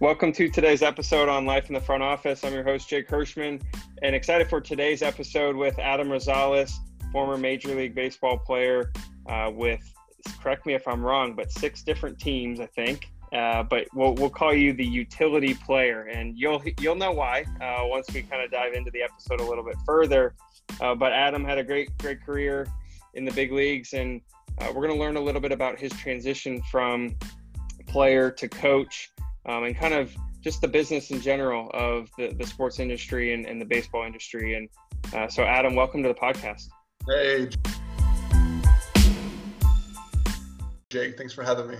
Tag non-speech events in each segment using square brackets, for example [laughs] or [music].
Welcome to today's episode on Life in the Front Office. I'm your host, Jake Hirschman, and excited for today's episode with Adam Rosales, former Major League Baseball player uh, with, correct me if I'm wrong, but six different teams, I think. Uh, but we'll, we'll call you the utility player, and you'll you'll know why uh, once we kind of dive into the episode a little bit further. Uh, but Adam had a great great career in the big leagues, and uh, we're going to learn a little bit about his transition from player to coach um, and kind of just the business in general of the, the sports industry and, and the baseball industry. And uh, so, Adam, welcome to the podcast. Hey, Jake, thanks for having me.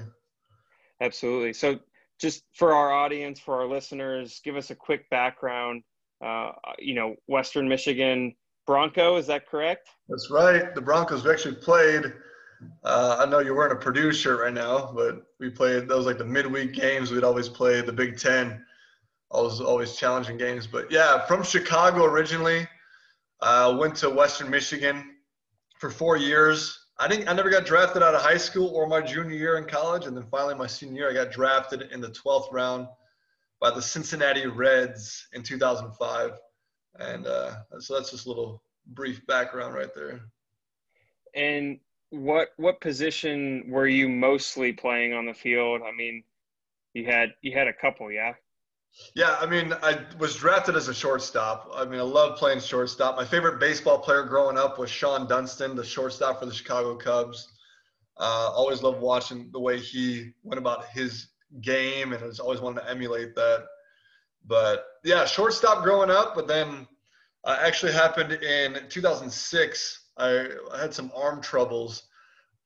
Absolutely. So, just for our audience, for our listeners, give us a quick background. Uh, you know, Western Michigan Bronco, is that correct? That's right. The Broncos actually played uh, I know you're wearing a Purdue shirt right now, but we played those like the midweek games. We'd always play the Big Ten. Always, always challenging games. But yeah, from Chicago originally. Uh, went to Western Michigan for four years. I didn't. I never got drafted out of high school or my junior year in college, and then finally my senior year, I got drafted in the 12th round by the Cincinnati Reds in 2005. And uh, so that's just a little brief background right there. And what what position were you mostly playing on the field? I mean, you had you had a couple, yeah. Yeah, I mean, I was drafted as a shortstop. I mean, I love playing shortstop. My favorite baseball player growing up was Shawon Dunston, the shortstop for the Chicago Cubs. Uh, always loved watching the way he went about his game, and I always wanted to emulate that. But yeah, shortstop growing up, but then uh, actually happened in 2006 I, I had some arm troubles,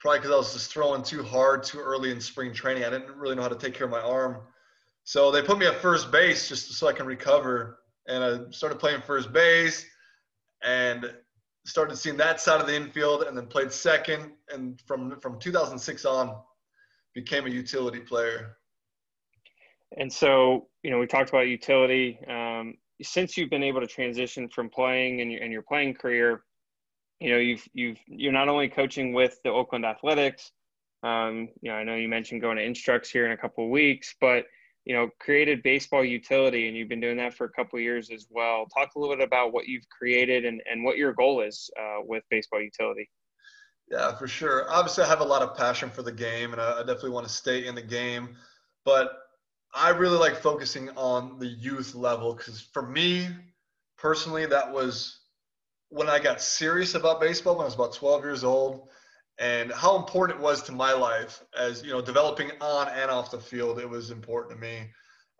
probably because I was just throwing too hard too early in spring training. I didn't really know how to take care of my arm. So they put me at first base just so I can recover. And I started playing first base and started seeing that side of the infield and then played second. And from, from 2006 on, became a utility player. And so, you know, we talked about utility. Um, since you've been able to transition from playing and your, and your playing career you know you've you've you're not only coaching with the Oakland Athletics. Um, you know, I know you mentioned going to Instructs here in a couple of weeks, but you know, created baseball utility, and you've been doing that for a couple of years as well. Talk a little bit about what you've created and, and what your goal is uh, with baseball utility. Yeah, for sure. Obviously, I have a lot of passion for the game, and I, I definitely want to stay in the game. But I really like focusing on the youth level because for me personally, that was when I got serious about baseball when I was about 12 years old and how important it was to my life as, you know, developing on and off the field, it was important to me.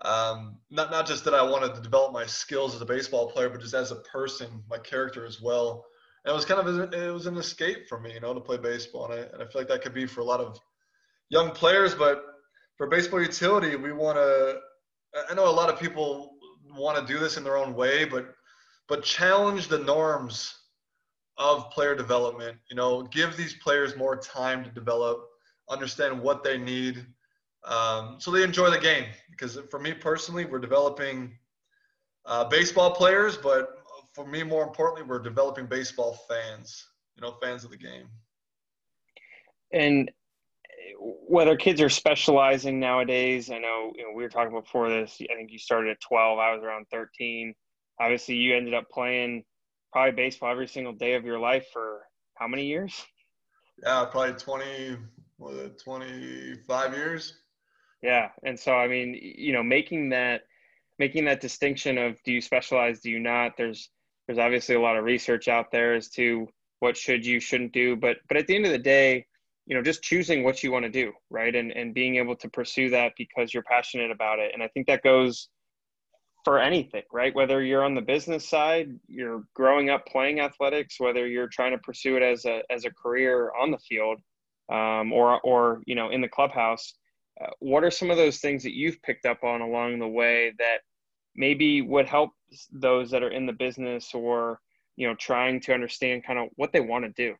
Um, not, not just that I wanted to develop my skills as a baseball player, but just as a person, my character as well. And it was kind of, it was an escape for me, you know, to play baseball. And I, and I feel like that could be for a lot of young players, but for baseball utility, we want to, I know a lot of people want to do this in their own way, but but challenge the norms of player development. You know, give these players more time to develop, understand what they need, um, so they enjoy the game. Because for me personally, we're developing uh, baseball players, but for me, more importantly, we're developing baseball fans. You know, fans of the game. And whether kids are specializing nowadays, I know, you know we were talking before this. I think you started at 12. I was around 13 obviously you ended up playing probably baseball every single day of your life for how many years? Yeah, probably 20, was it 25 years? Yeah. And so, I mean, you know, making that, making that distinction of do you specialize, do you not, there's, there's obviously a lot of research out there as to what should you shouldn't do, but, but at the end of the day, you know, just choosing what you want to do. Right. And, and being able to pursue that because you're passionate about it. And I think that goes, for anything, right? Whether you're on the business side, you're growing up playing athletics, whether you're trying to pursue it as a as a career on the field, um, or or you know in the clubhouse. Uh, what are some of those things that you've picked up on along the way that maybe would help those that are in the business or you know trying to understand kind of what they want to do?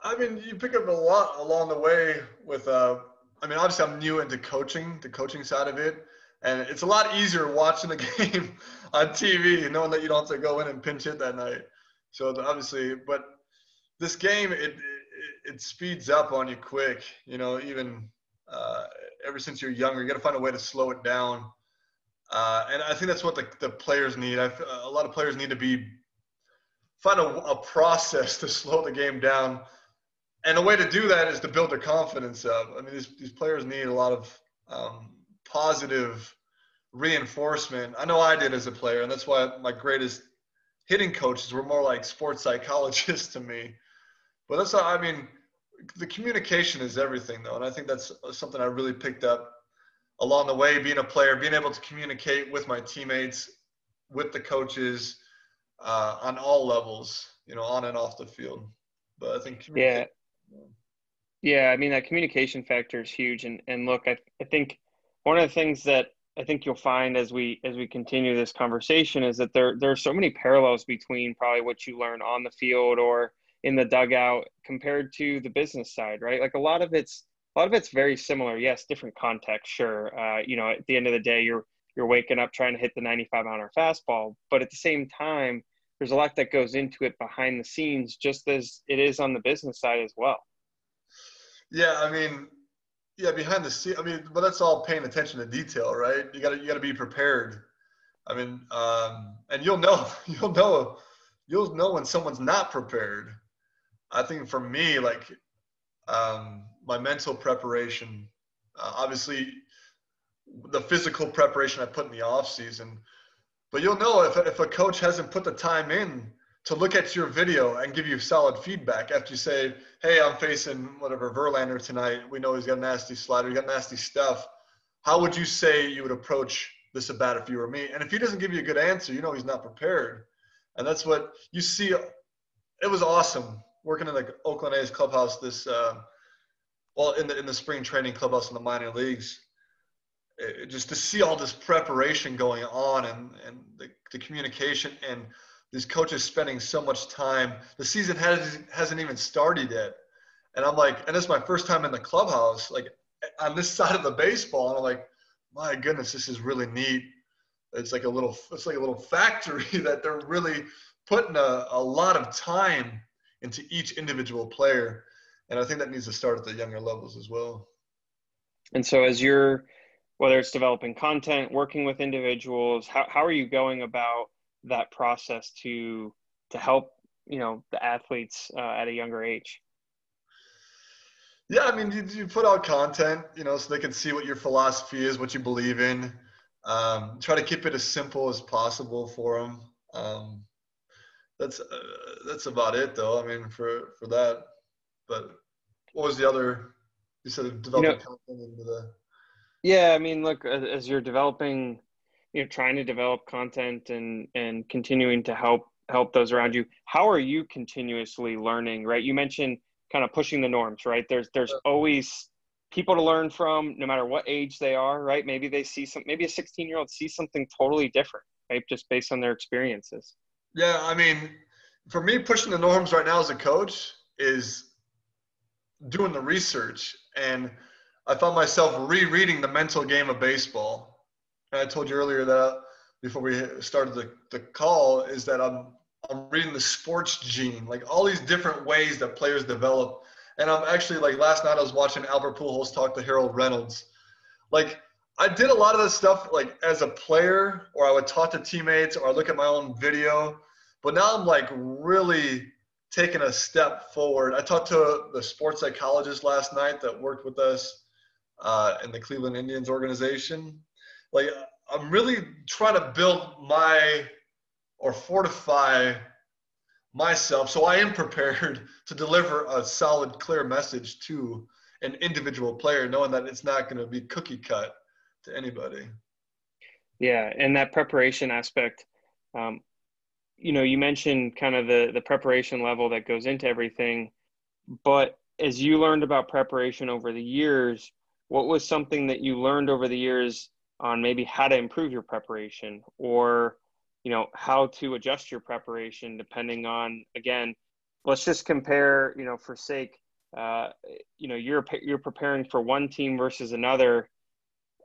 I mean, you pick up a lot along the way with. Uh, I mean, obviously, I'm new into coaching, the coaching side of it and it's a lot easier watching the [laughs] game on TV, knowing that you don't have to go in and pinch hit that night. So obviously, but this game it, it, it speeds up on you quick. You know, even uh, ever since you're younger. You got to find a way to slow it down. Uh, and I think that's what the, the players need. I, a lot of players need to be find a, a, process to [laughs] slow the game down. And a way to do that is to build their confidence up. I mean, these, these players need a lot of um, positive reinforcement. I know I did as a player, and that's why my greatest hitting coaches were more like sports [laughs] psychologists to me. But that's, not, I mean, the communication is everything, though. And I think that's something I really picked up along the way, being a player, being able to communicate with my teammates, with the coaches uh, on all levels, you know, on and off the field. But I think, yeah. Yeah, I mean that communication factor is huge, and and look, I I think one of the things that I think you'll find as we as we continue this conversation is that there there are so many parallels between probably what you learn on the field or in the dugout compared to the business side, right? Like a lot of it's a lot of it's very similar. Yes, different context, sure. Uh, you know, at the end of the day, you're you're waking up trying to hit the 95 mile hour fastball, but at the same time, there's a lot that goes into it behind the scenes, just as it is on the business side as well. Yeah, I mean, yeah, behind the scene. I mean, but that's all paying attention to detail, right? You got to you got to be prepared. I mean, um, and you'll know [laughs] you'll know you'll know when someone's not prepared. I think for me, like um, my mental preparation, uh, obviously the physical preparation I put in the off season, but you'll know if, if a coach hasn't put the time in to look at your video and give you solid feedback after you say, hey, I'm facing whatever Verlander tonight. We know he's got a nasty slider, he's got nasty stuff. How would you say you would approach this bat if you were me? And if he doesn't give you a good answer, you know he's not prepared. And that's what you see. It was awesome working in the Oakland A's clubhouse this, uh, well, in the in the spring training clubhouse in the minor leagues. Just to see all this preparation going on and and the, the communication and these coaches spending so much time. The season has hasn't even started yet, and I'm like, and it's my first time in the clubhouse, like on this [laughs] side of the baseball, and I'm like, my goodness, this is really neat. It's like a little, it's like a little factory [laughs] that they're really putting a, a lot of time into each individual player. And I think that needs to start at the younger levels as well. And so, as you're, whether it's developing content, working with individuals, how, how are you going about that process to to help you know the athletes uh, at a younger age? Yeah, I mean, you, you, put out content, you know, so they can see what your philosophy is, what you believe in. Um, try to keep it as simple as possible for them. Um, that's uh, that's about it though. I mean, for for that. But what was the other? You said developing you know, content into the. Yeah, I mean, look, as, as you're developing, you know, trying to develop content and and continuing to help help those around you. How are you continuously learning? Right, you mentioned kind of pushing the norms. Right, there's there's always people to learn from, no matter what age they are. Right, maybe they see some, maybe a 16 year old sees something totally different. Right, just based on their experiences. Yeah, I mean, for me, pushing the norms right now as a coach is doing the research. And I found myself rereading the mental game of baseball. I told you earlier that before we started the, the call is that I'm I'm reading the sports gene, like all these different ways that players develop. And I'm actually like last night I was watching Albert Pujols talk to Harold Reynolds. Like I did a lot of this stuff like as a player, or I would talk to teammates, or I look at my own video. But now I'm like really taking a step forward. I talked to the sports psychologist last night that worked with us uh, in the Cleveland Indians organization. Like I'm really trying to build my or fortify myself so I am [laughs] prepared to deliver a solid, clear message to an individual player, knowing that it's not going to be cookie cut to anybody. Yeah, and that preparation aspect, um, you know, you mentioned kind of the the preparation level that goes into everything, but as you learned about preparation over the years, what was something that you learned over the years on maybe how to improve your preparation or you know how to adjust your preparation depending on again let's just compare you know for sake uh, you know you're you're preparing for one team versus another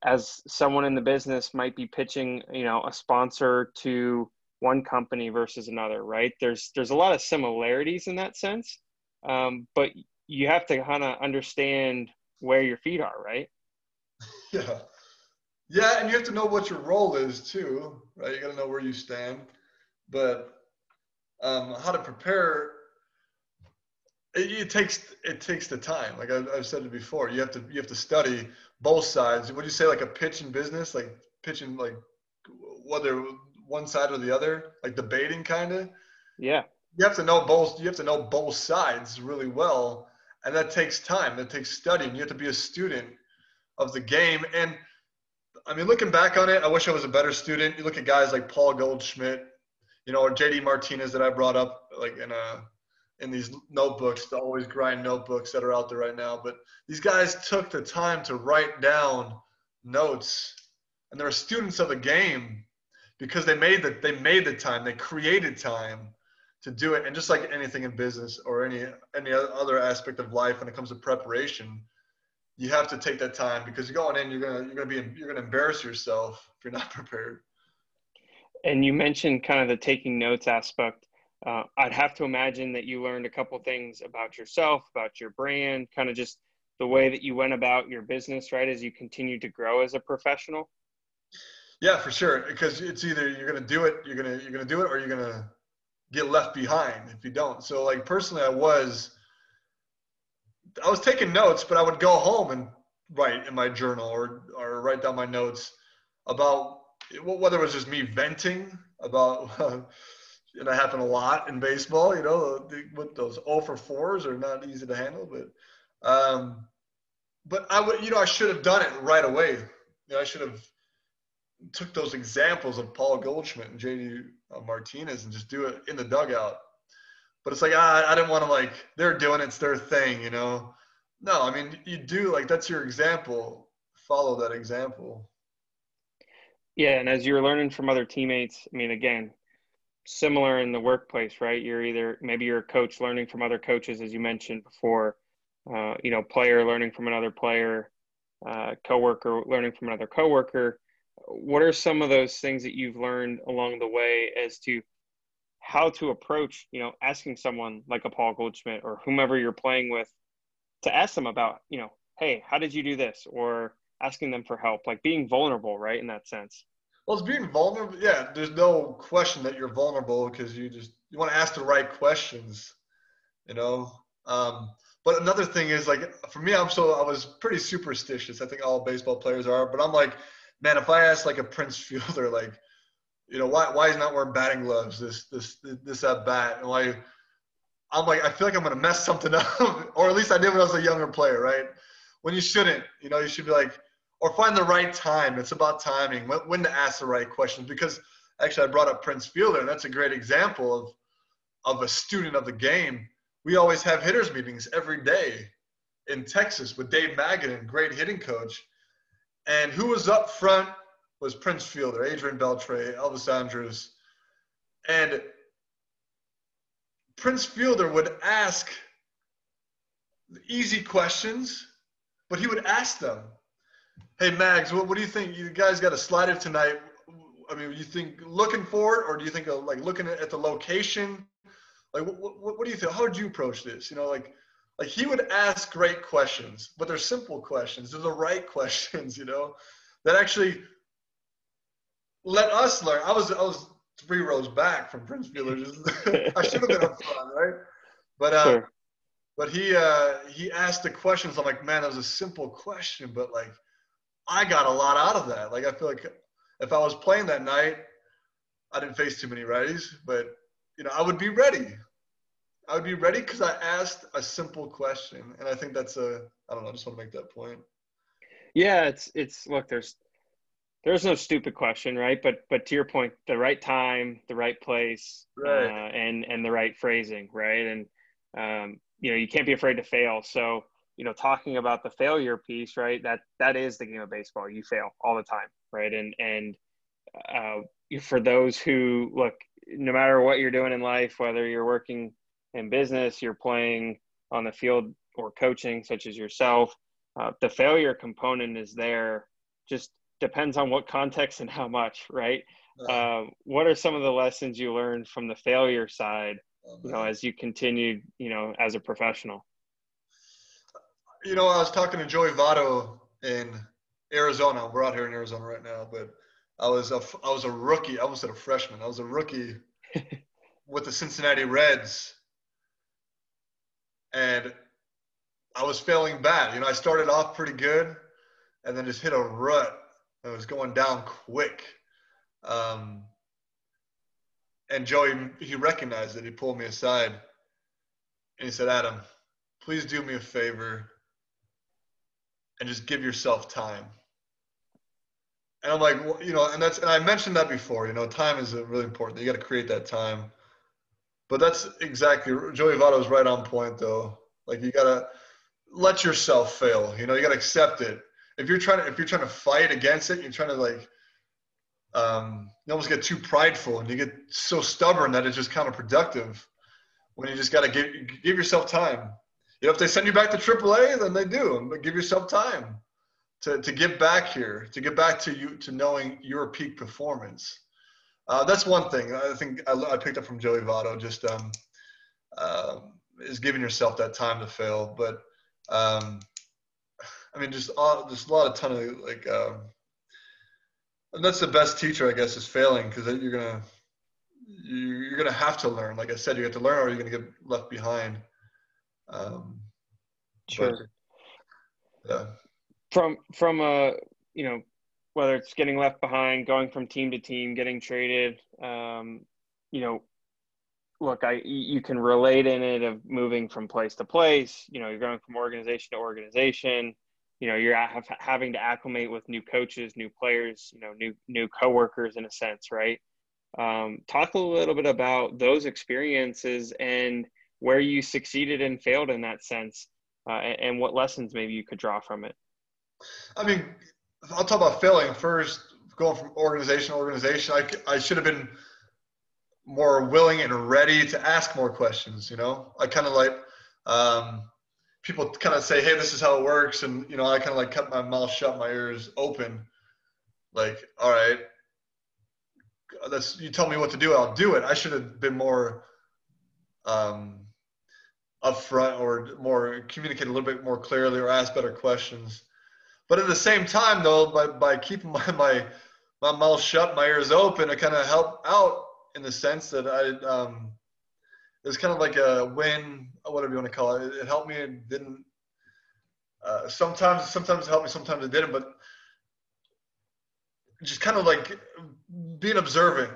as someone in the business might be pitching you know a sponsor to one company versus another right there's there's a lot of similarities in that sense um, but you have to kind of understand where your feet are, right? [laughs] Yeah. Yeah, and you have to know what your role is too, right? You got to know where you stand. But um, how to prepare, it, it, takes it takes the time. Like I've, I've said it before, you have to you have to study both sides. Would you say like a pitch in business, like pitching like whether one side or the other, like debating kind of? Yeah. You have to know both. You have to know both sides really well, and that takes time. That takes studying. You have to be a student of the game and I mean, looking back on it, I wish I was a better student. You look at guys like Paul Goldschmidt, you know, or JD Martinez that I brought up, like in a in these notebooks, the always grind notebooks that are out there right now. But these guys took the time to write down notes, and they're students of the game because they made the they made the time, they created time to do it. And just like anything in business or any any other aspect of life, when it comes to preparation, you have to take that time because you're going in, you're gonna you're gonna be you're gonna embarrass yourself if you're not [laughs] prepared. And you mentioned kind of the taking notes aspect. Uh, I'd have to imagine that you learned a couple things about yourself, about your brand, kind of just the way that you went about your business, right? As you continue to grow as a professional. Yeah, for sure. Because it's either you're gonna do it, you're gonna you're gonna do it, or you're gonna get left behind if you don't. So like personally, I was I was taking notes, but I would go home and write in my journal or or write down my notes about whether it was just me venting about. [laughs] and that happened a lot in baseball. You know, with those 0 for fours are not easy to handle, but um, but I would, you know, I should have done it right away. You know, I should have took those examples of Paul Goldschmidt and JD uh, Martinez and just do it in the dugout but it's like ah, I didn't want to like they're doing it's their thing, you know. No, I mean you do like that's your example. Follow that example. Yeah, and as you're learning from other teammates, I mean, again, similar in the workplace, right? You're either maybe you're a coach learning from other coaches, as you mentioned before. Uh, you know, player learning from another player, uh, coworker learning from another coworker. What are some of those things that you've learned along the way as to how to approach, you know, asking someone like a Paul Goldschmidt or whomever you're playing with to ask them about, you know, hey, how did you do this? Or asking them for help, like being vulnerable, right? In that sense. Well, it's being vulnerable. Yeah, there's no question that you're vulnerable because you just you want to ask the right questions, you know. Um, but another thing is like for me, I'm so I was pretty superstitious. I think all baseball players are, but I'm like, man, if I ask like a Prince [laughs] Fielder, like, you know, why why he's not wearing batting gloves this this this at bat, and why I'm like I feel like I'm gonna mess something [laughs] up, or at least I did when I was a younger player, right? When you shouldn't, you know, you should be like, or find the right time. It's about timing, when, when to ask the right questions. Because actually, I brought up Prince Fielder, and that's a great example of of a student of the game. We always have hitters meetings every day in Texas with Dave Magadan, great hitting coach. And who was up front was Prince Fielder, Adrian Beltre, Elvis Andrus. And Prince Fielder would ask easy questions, but he would ask them, Hey, Mags, what, what do you think? You guys got a slider tonight. I mean, you think looking for it, or do you think of, like looking at the location? Like, what, what, what do you think? How would you approach this? You know, like, like he would ask great questions, but they're simple questions. They're the right [laughs] questions, you know, that actually let us learn. I was I was three rows back from Prince Fielder. [laughs] I should have been up front, right? But uh, sure. but he uh, he asked the questions. I'm like, man, that was a simple question, but like I got a lot out of that. Like I feel like if I was playing that night, I didn't face too many righties, but you know I would be ready. I would be ready because I asked a simple question, and I think that's a I don't know. I just want to make that point. Yeah, it's it's look. There's there's no stupid question, right? But but to your point, the right time, the right place, right. Uh, and and the right phrasing, right? And um, you know, you can't be afraid to fail. So you know, talking about the failure piece, right? That that is the game of baseball. You fail all the time, right? And and uh, for those who look, no matter what you're doing in life, whether you're working in business, you're playing on the field or coaching, such as yourself, uh, the failure component is there just depends on what context and how much, right? Uh, what are some of the lessons you learned from the failure side, oh, you know, as you continued, you know, as a professional? you know, I was talking to Joey Votto in Arizona. We're out here in Arizona right now, but I was a I was a rookie. I almost said a freshman. I was a rookie [laughs] with the Cincinnati Reds, and I was failing bad. You know, I started off pretty good, and then just hit a rut. I was going down quick. Um, and Joey, he recognized it. He pulled me aside, and he said, "Adam, please do me a favor, and just give yourself time." And I'm like, well, you know, and that's, and I mentioned that before. You know, time is really important. You got to create that time. But that's exactly Joey Votto is right on point, though. Like you gotta let yourself fail. You know, you gotta accept it. If you're trying to if you're trying to fight against it, you're trying to like um, you almost get too prideful and you get so stubborn that it's just counterproductive. When you just gotta give give yourself time. You know, if they send you back to AAA, then they do. But give yourself time to to get back here, to get back to you to knowing your peak performance. Uh, that's one thing I think I, I, picked up from Joey Votto. Just um, uh, is giving yourself that time to fail. But um, I mean, just all, just a lot of ton of like, um, and that's the best teacher, I guess, is failing because you're gonna you're gonna have to learn. Like I said, you have to learn, or you're gonna get left behind. Um, sure. But, yeah. From from a you know whether it's getting left behind, going from team to team, getting traded, um, you know, look, I you can relate in it of moving from place to place. You know, you're going from organization to organization. You know, you're having to acclimate with new coaches, new players, you know, new new coworkers in a sense, right? Um, talk a little bit about those experiences and where you succeeded and failed in that sense, uh, and, and what lessons maybe you could draw from it. I mean, I'll talk about failing first. Going from organization to organization, I, I should have been more willing and ready to ask more questions. You know, I kind of like um, people kind of say, "Hey, this is how it works," and you know, I kind of like cut my mouth shut, my ears open. Like, all right, that's you tell me what to do, I'll do it. I should have been more um, upfront or more communicate a little bit more clearly or ask better questions. But at the same time, though, by, by keeping [laughs] my, my my mouth shut, my ears open, it kind of helped out in the sense that I um, it was kind of like a win, whatever you want to call it. It helped me. It didn't. Uh, sometimes, sometimes it helped me. Sometimes it didn't. But just kind of like being observant.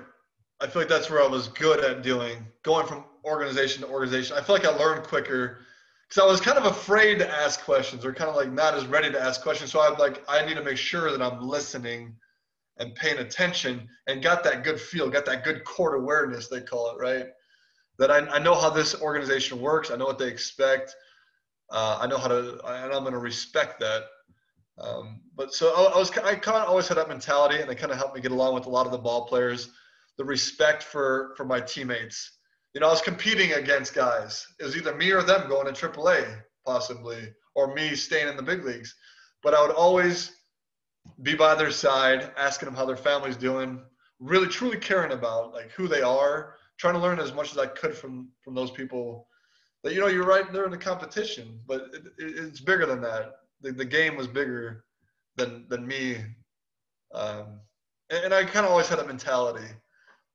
I feel like that's where I was good at doing, going from organization to organization. I feel like I learned quicker because I was kind of afraid to ask questions or kind of like not as ready to ask questions. So I'm like, I need to make sure that I'm listening and paying attention and got that good feel, got that good court awareness, they call it, right? That I, I know how this organization works. I know what they expect. Uh, I know how to, and I'm going to respect that. Um, but so I, I was, I kind of always had that mentality, and it kind of helped me get along with a lot of the ball players. The respect for for my teammates. You know, I was competing against guys. It was either me or them going to AAA, possibly, or me staying in the big leagues. But I would always be by their side, asking them how their family's doing, really truly caring about like who they are, trying to learn as much as I could from from those people. That you know, you're right there in the competition, but it, it, it's bigger than that. The, the game was bigger than than me, um, and, and I kind of always had that mentality.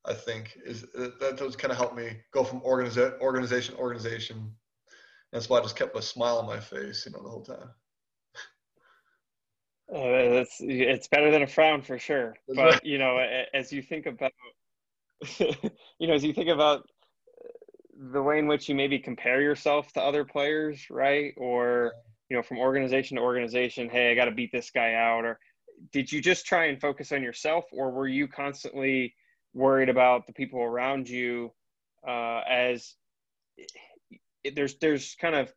I think is that was kind of helped me go from organiza- organization organization. That's why I just kept a smile on my face, you know, the whole time. Uh, it's it's better than a frown for sure. But you know, as you think about, [laughs] you know, as you think about the way in which you maybe compare yourself to other players, right? Or you know, from organization to organization, hey, I got to beat this guy out. Or did you just try and focus on yourself, or were you constantly worried about the people around you? Uh, as there's there's kind of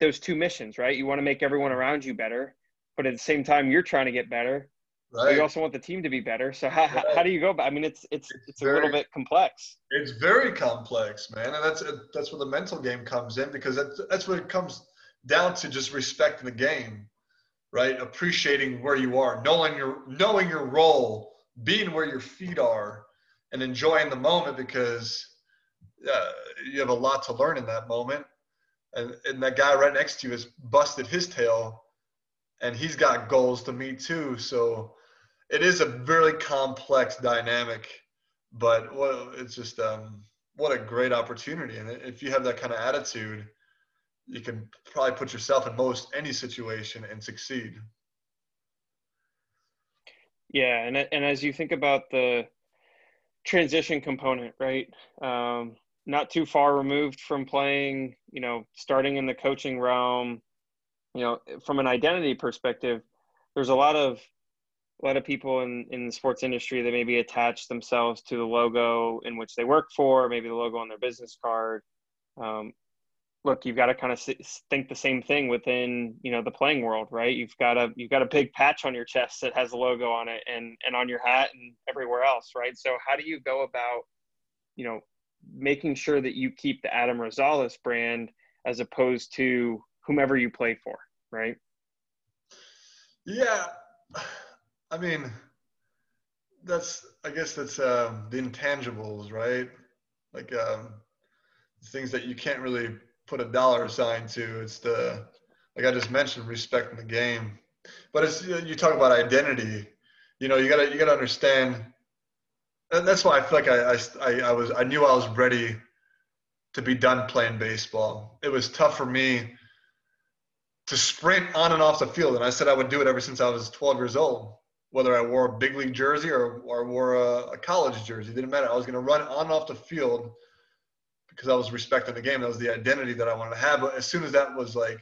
those two missions, right? You want to make everyone around you better, but at the same time you're trying to get better right. you also want the team to be better so how, right. how do you go about i mean it's it's it's, it's very, a little bit complex it's very complex man and that's that's where the mental game comes in because that's that's what it comes down to just respecting the game right appreciating where you are knowing your knowing your role being where your feet are and enjoying the moment because uh, you have a lot to learn in that moment and, and that guy right next to you has busted his tail and he's got goals to meet too. So it is a very complex dynamic, but well, it's just um, what a great opportunity. And if you have that kind of attitude, you can probably put yourself in most any situation and succeed. Yeah, and and as you think about the transition component, right? Um, not too far removed from playing, you know, starting in the coaching realm, you know, from an identity perspective, there's a lot of a lot of people in, in the sports industry that maybe attach themselves to the logo in which they work for, maybe the logo on their business card. Um, look, you've got to kind of think the same thing within you know the playing world, right? You've got a you've got a big patch on your chest that has a logo on it, and and on your hat and everywhere else, right? So how do you go about you know making sure that you keep the Adam Rosales brand as opposed to whomever you play for, right? Yeah, I mean, that's I guess that's um, the intangibles, right? Like um, things that you can't really put a dollar sign to. It's the like I just mentioned, respecting the game. But it's you talk about identity. You know, you gotta you gotta understand, and that's why I feel like I I, I was I knew I was ready to be done playing baseball. It was tough for me to sprint on and off the field, and I said I would do it ever since I was 12 years old. Whether I wore a big league jersey or, or wore a, a college jersey, it didn't matter. I was going to run on and off the field because I was respecting the game. That was the identity that I wanted to have. But as soon as that was like,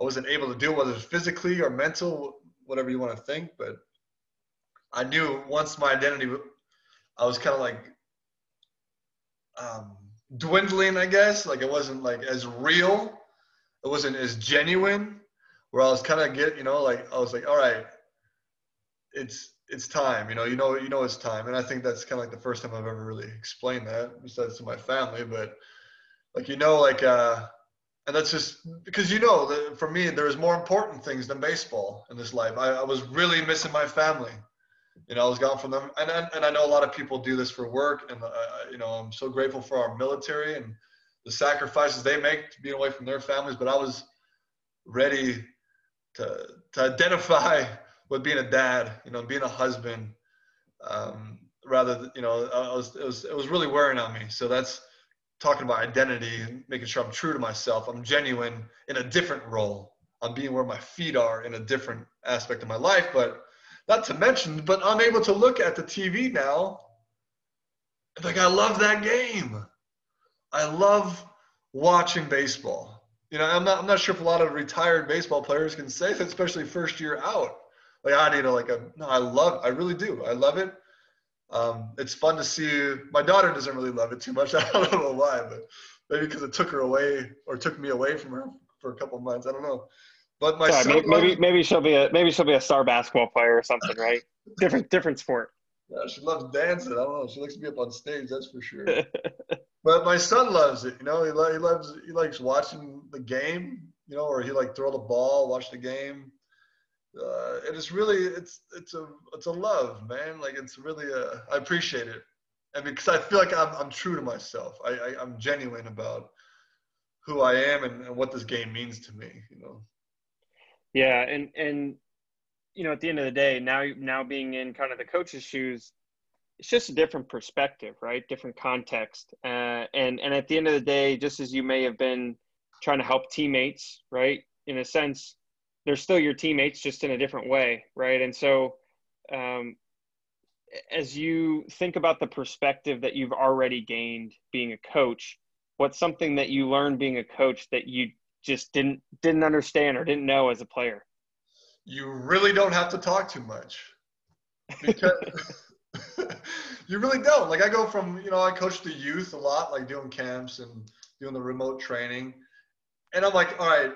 I wasn't able to do it, whether it's physically or mental, whatever you want to think. But I knew once my identity, I was kind of like um, dwindling, I guess. Like it wasn't like as real. It wasn't as genuine. Where I was kind of get, you know, like I was like, all right, it's it's time. You know, you know, you know, it's time. And I think that's kind of like the first time I've ever really explained that, besides to my family. But like, you know, like, uh, and that's just because you know that for me there was more important things than baseball in this life. I, I was really missing my family. You know, I was gone from them, and and, and I know a lot of people do this for work, and uh, you know, I'm so grateful for our military and the sacrifices they make to being away from their families. But I was ready to to identify with being a dad, you know, being a husband, um, rather, you know, I was, it was, it was really wearing on me. So that's talking about identity and making sure I'm true to myself. I'm genuine in a different role. I'm being where my feet are in a different aspect of my life, but not to mention, but I'm able to look at the TV now. Like I love that game. I love watching baseball. You know, I'm not, I'm not sure if a lot of retired baseball players can say that, especially first year out like I need a like a no, I love I really do. I love it. Um, it's fun to see. My daughter doesn't really love it too much. [laughs] I don't know why, but maybe because it took her away or took me away from her for a couple months. I don't know. But my Sorry, maybe, maybe, maybe she'll be a maybe she'll be a star basketball player or something, right? [laughs] different different sport. Yeah, she loves dancing. I don't know. She likes to be up on stage. That's for sure. [laughs] but my son loves it. You know, he, he loves he likes watching the game. You know, or he like throw the ball, watch the game uh, it is really it's it's a it's a love, man. Like it's really a I appreciate it, and because I feel like I'm I'm true to myself. I, I am genuine about who I am and, and what this game means to me. You know. Yeah, and and you know at the end of the day, now now being in kind of the coach's shoes, it's just a different perspective, right? Different context, uh, and and at the end of the day, just as you may have been trying to help teammates, right? In a sense they're still your teammates just in a different way right? And so um, as you think about the perspective that you've already gained being a coach what's something that you learned being a coach that you just didn't didn't understand or didn't know as a player? You really don't have to talk too much. Because [laughs] you really don't. Like i go from you know i coach the youth a lot like doing camps and doing the remote training. And i'm like all right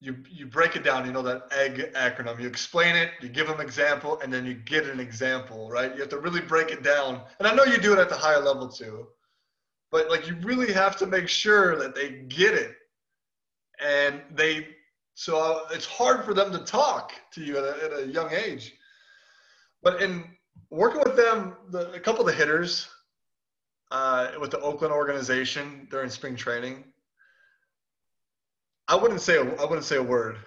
you you break it down you know that egg acronym. You explain it you give them example and then you get an example right? You have to really break it down. And i know you do it at the higher level too. But like you really have to make sure that they get it. And they so uh, it's hard for them to talk to you at a, at a young age. But in working with them the, a couple of the hitters uh, with the oakland organization during spring training I wouldn't say a, I wouldn't say a word.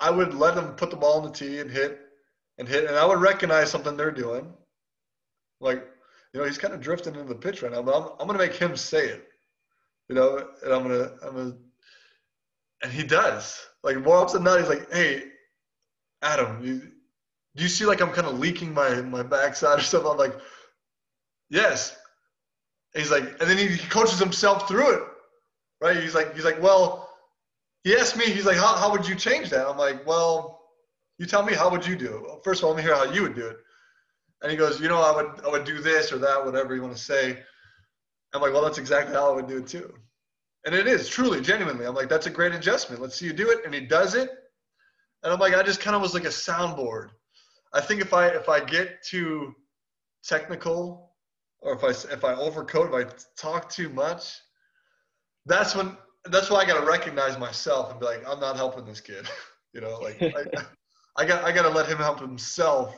I would let them put the ball on the tee and hit and hit, and I would recognize something they're doing. Like, you know, he's kind of drifting into the pitch right now, but I'm, I'm to make him say it. You know, and I'm to, I'm to, and he does. Like, more often than not, he's like, hey, Adam, you, do you see like I'm kind of leaking my, my backside or something? I'm like, yes. And he's like, and then he coaches himself through it, right? He's like, he's like, well, he asked me, he's like, how, how would you change that? I'm like, well, you tell me, how would you do it? First of all, let me hear how you would do it. And he goes, you know, I would, I would do this or that, whatever you want to say. I'm like, well, that's exactly how I would do it too. And it is truly, genuinely. I'm like, that's a great adjustment. Let's see you do it. And he does it. And I'm like, I just kind of was like a soundboard. I think if I if I get too technical or if I if I overcoat, if I talk too much, that's when that's why I got to recognize myself and be like, I'm not helping this kid. [laughs] you know, like I, I got I got to let him help himself.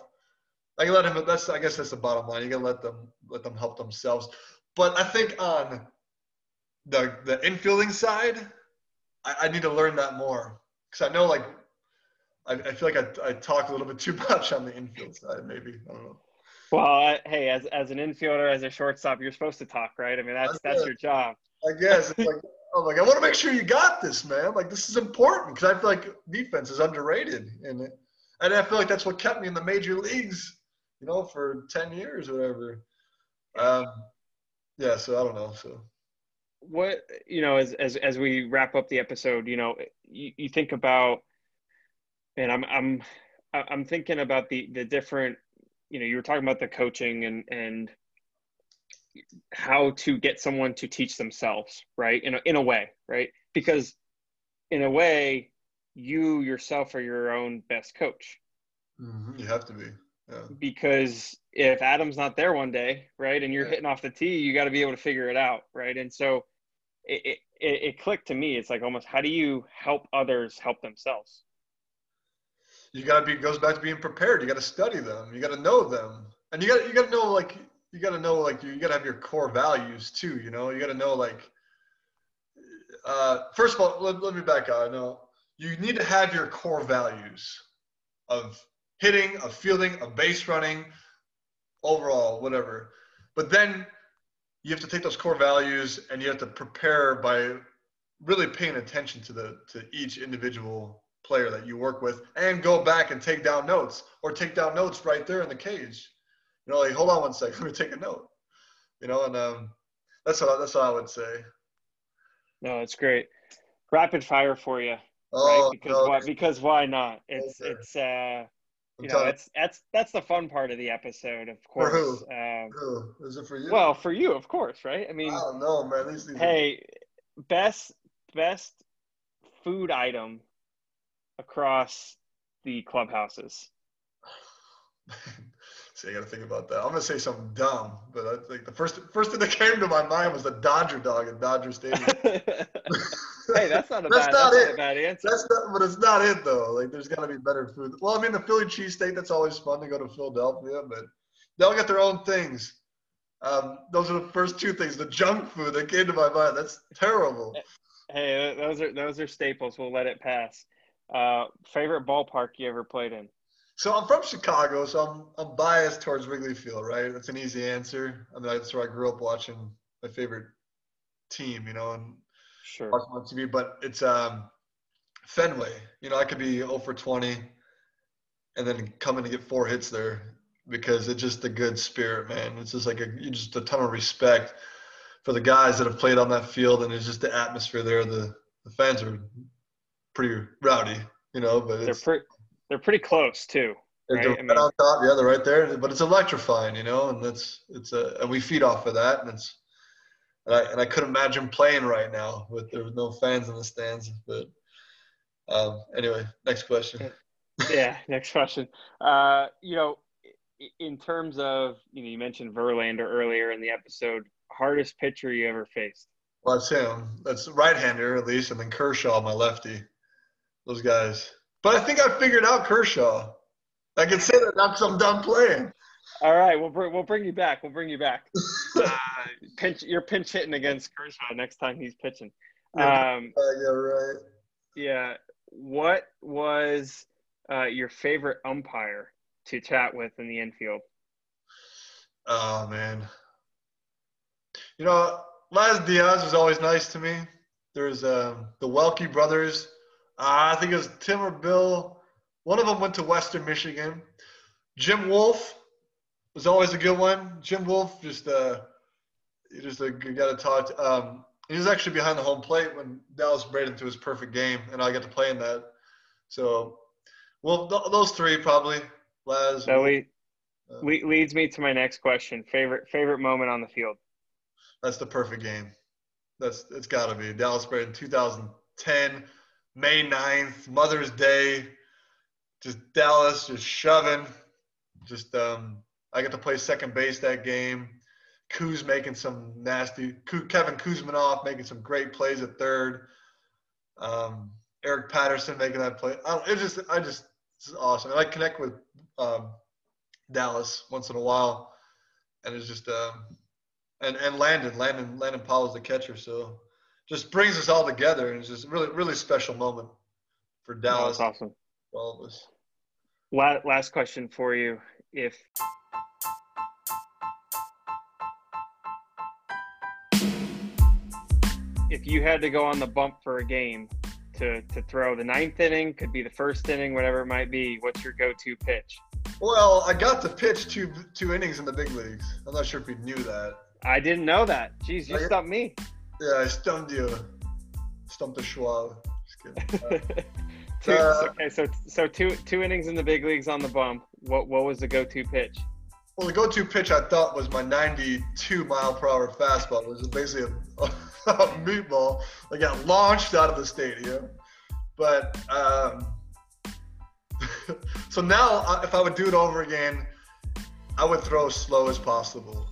I can let him. That's I guess that's the bottom line. You got to let them let them help themselves. But I think on the the infielding side, I, I need to learn that more because I know like I, I feel like I, I talk a little bit too [laughs] much on the infield side. Maybe I don't know. Well, I, hey, as as an infielder, as a shortstop, you're supposed to talk, right? I mean, that's that's your job. I guess. It's like, I'm like, I want to make sure you got this, man. Like, this is important because I feel like defense is underrated, and and I feel like that's what kept me in the major leagues, you know, for ten years or whatever. Um, yeah. So I don't know. So what you know, as as as we wrap up the episode, you know, you, you think about, and I'm I'm I'm thinking about the the different, you know, you were talking about the coaching and and how to get someone to teach themselves, right? In a, in a way, right? Because in a way, you yourself are your own best coach. Mm-hmm. You have to be. Yeah. Because if Adam's not there one day, right, and you're hitting off the tee, you got to be able to figure it out, right? And so it, it, it clicked to me. It's like almost how do you help others help themselves? You got to be goes back to being prepared. You got to study them. You got to know them, and you got you got to know like you got to know like you got to have your core values too. You know, you got to know like uh, first of all, let, let me back up. I know you need to have your core values of hitting, of fielding, of base running, overall, whatever. But then you have to take those core values and you have to prepare by really paying attention to the to each individual player that you work with and go back and take down notes or take down notes right there in the cage you know, like hold on one second, [laughs] let me take a note. You know, and um, that's what that's what I would say. No, it's great. Rapid fire for you. Oh, right? because no, why? Because why not? It's okay. it's uh, you know, it's that's that's the fun part of the episode, of course. For who? Uh, who? Is it for you? Well, for you, of course, right? I mean, I don't know, man. These, these hey, are... best best food item across the clubhouses. [laughs] See, I got to think about that. I'm gonna say something dumb, but I think the first first thing that came to my mind was the Dodger dog at Dodger Stadium. [laughs] hey, that's not a that's bad. Not that's it. Not a bad answer. That's not, but it's not it though. Like, there's got to be better food. Well, I mean, the Philly cheesesteak. That's always fun to go to Philadelphia, but they all got their own things. Um, those are the first two things. The junk food that came to my mind. That's terrible. Hey, those are those are staples. We'll let it pass. Uh, favorite ballpark you ever played in? So I'm from Chicago, so I'm I'm biased towards Wrigley Field, right? That's an easy answer. I mean, that's where I grew up watching my favorite team, you know, and sure. watching on TV. But it's um, Fenway. You know, I could be 0 for 20, and then come in to get four hits there because it's just a good spirit, man. It's just like a just a ton of respect for the guys that have played on that field, and it's just the atmosphere there. The the fans are pretty rowdy, you know, but they're pretty they're pretty close too. Right? They're right I mean, on top, yeah, they're right there. But it's electrifying, you know, and that's it's a and we feed off of that, and it's and I and I couldn't imagine playing right now with there was no fans in the stands. But um, anyway, next question. [laughs] yeah, next question. Uh, you know, in terms of you know, you mentioned Verlander earlier in the episode. Hardest pitcher you ever faced? Well, that's him. That's right-hander at least, and then Kershaw, my lefty. Those guys. But I think I figured out Kershaw. I can say that now because I'm done playing. All right, we'll bring we'll bring you back. We'll bring you back. [laughs] Uh, pinch, you're pinch hitting against Kershaw next time he's pitching. Um, uh, yeah, right. Yeah. What was uh, your favorite umpire to chat with in the infield? Oh man. You know, Laz Diaz was always nice to me. There's um, the Welke brothers. Uh, I think it was Tim or Bill. One of them went to Western Michigan. Jim Wolf was always a good one. Jim Wolf just uh, he just a good guy to talk to. Um, he was actually behind the home plate when Dallas Braden threw his perfect game, and I got to play in that. So, well, th- those three probably. Laz. That lead, uh, leads me to my next question. Favorite favorite moment on the field. That's the perfect game. That's it's got to be Dallas Braden 2010, May 9th, Mother's Day. Just Dallas just shoving. Just um, I get to play second base that game. Kuz making some nasty. Kevin Kouzmanoff making some great plays at third. Um, Eric Patterson making that play. I it just, I just, it's awesome. And I connect with um, Dallas once in a while, and it's just, um, and and Landon, Landon, Landon Powell is the catcher, so just brings us all together, and it's just really, really special moment for Dallas. that's awesome. all of us. Last question for you: If if you had to go on the bump for a game to, to throw the ninth inning, could be the first inning, whatever it might be, what's your go-to pitch? Well, I got to pitch two two innings in the big leagues. I'm not sure if you knew that. I didn't know that. Jeez, you oh, stumped me. Yeah, I stumped you. Stumped the Schwab. Kidding. [laughs] two, uh, okay, so so two two innings in the big leagues on the bump. What what was the go-to pitch? Well, the go-to pitch I thought was my 92 mile per hour fastball. It was basically a, [laughs] a meatball that got launched out of the stadium. But um, [laughs] so now, uh, if I would do it over again, I would throw as slow as possible.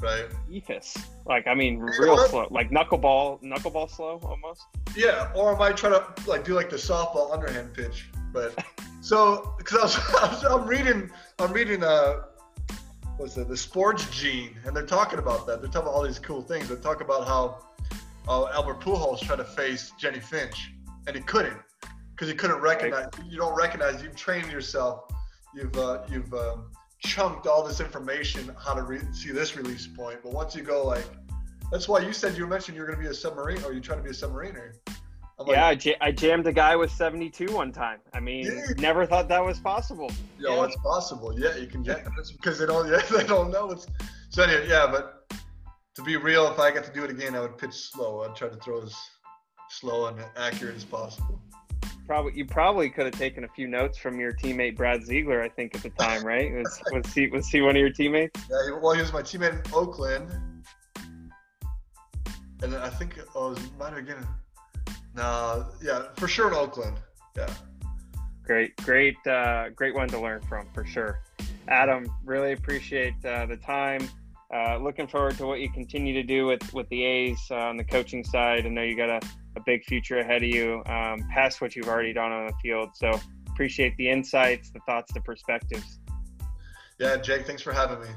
Right. Eephus. Like I mean, real slow, like knuckleball, knuckleball slow almost. Yeah, or I might try to like do like the softball underhand pitch. But [laughs] so because [laughs] I was, I'm reading, I'm reading uh what's it, the sports gene, and they're talking about that. They're talking about all these cool things. They talk about how uh, Albert Pujols tried to face Jennie Finch, and he couldn't because he couldn't recognize. You don't recognize. You've trained yourself. You've uh, you've um, chunked all this information how to re- see this release point. But once you go like, that's why you said you mentioned you're going to be a submarine, or you trying to be a submariner. I'm yeah, like, I, j- I jammed a guy with 72 one time. I mean, never thought that was possible. Yo, yeah. it's possible. Yeah, you can jam because they don't. [laughs] Yeah, they don't know it's. So anyway, yeah, but to be real, if I got to do it again, I would pitch slow. I'd try to throw as slow and accurate as possible. Probably, you probably could have taken a few notes from your teammate Brad Ziegler. I think at the time, right? Was was he was he one of your teammates? Yeah, well, he was my teammate in Oakland, and then I think oh, it was might have again no, yeah, for sure in Oakland. Yeah. Great, great, uh, great one to learn from for sure. Adam, really appreciate uh, the time. Uh, looking forward to what you continue to do with with the A's uh, on the coaching side. I know you got a, a big future ahead of you, um, past what you've already done on the field. So appreciate the insights, the thoughts, the perspectives. Yeah, Jake, thanks for having me.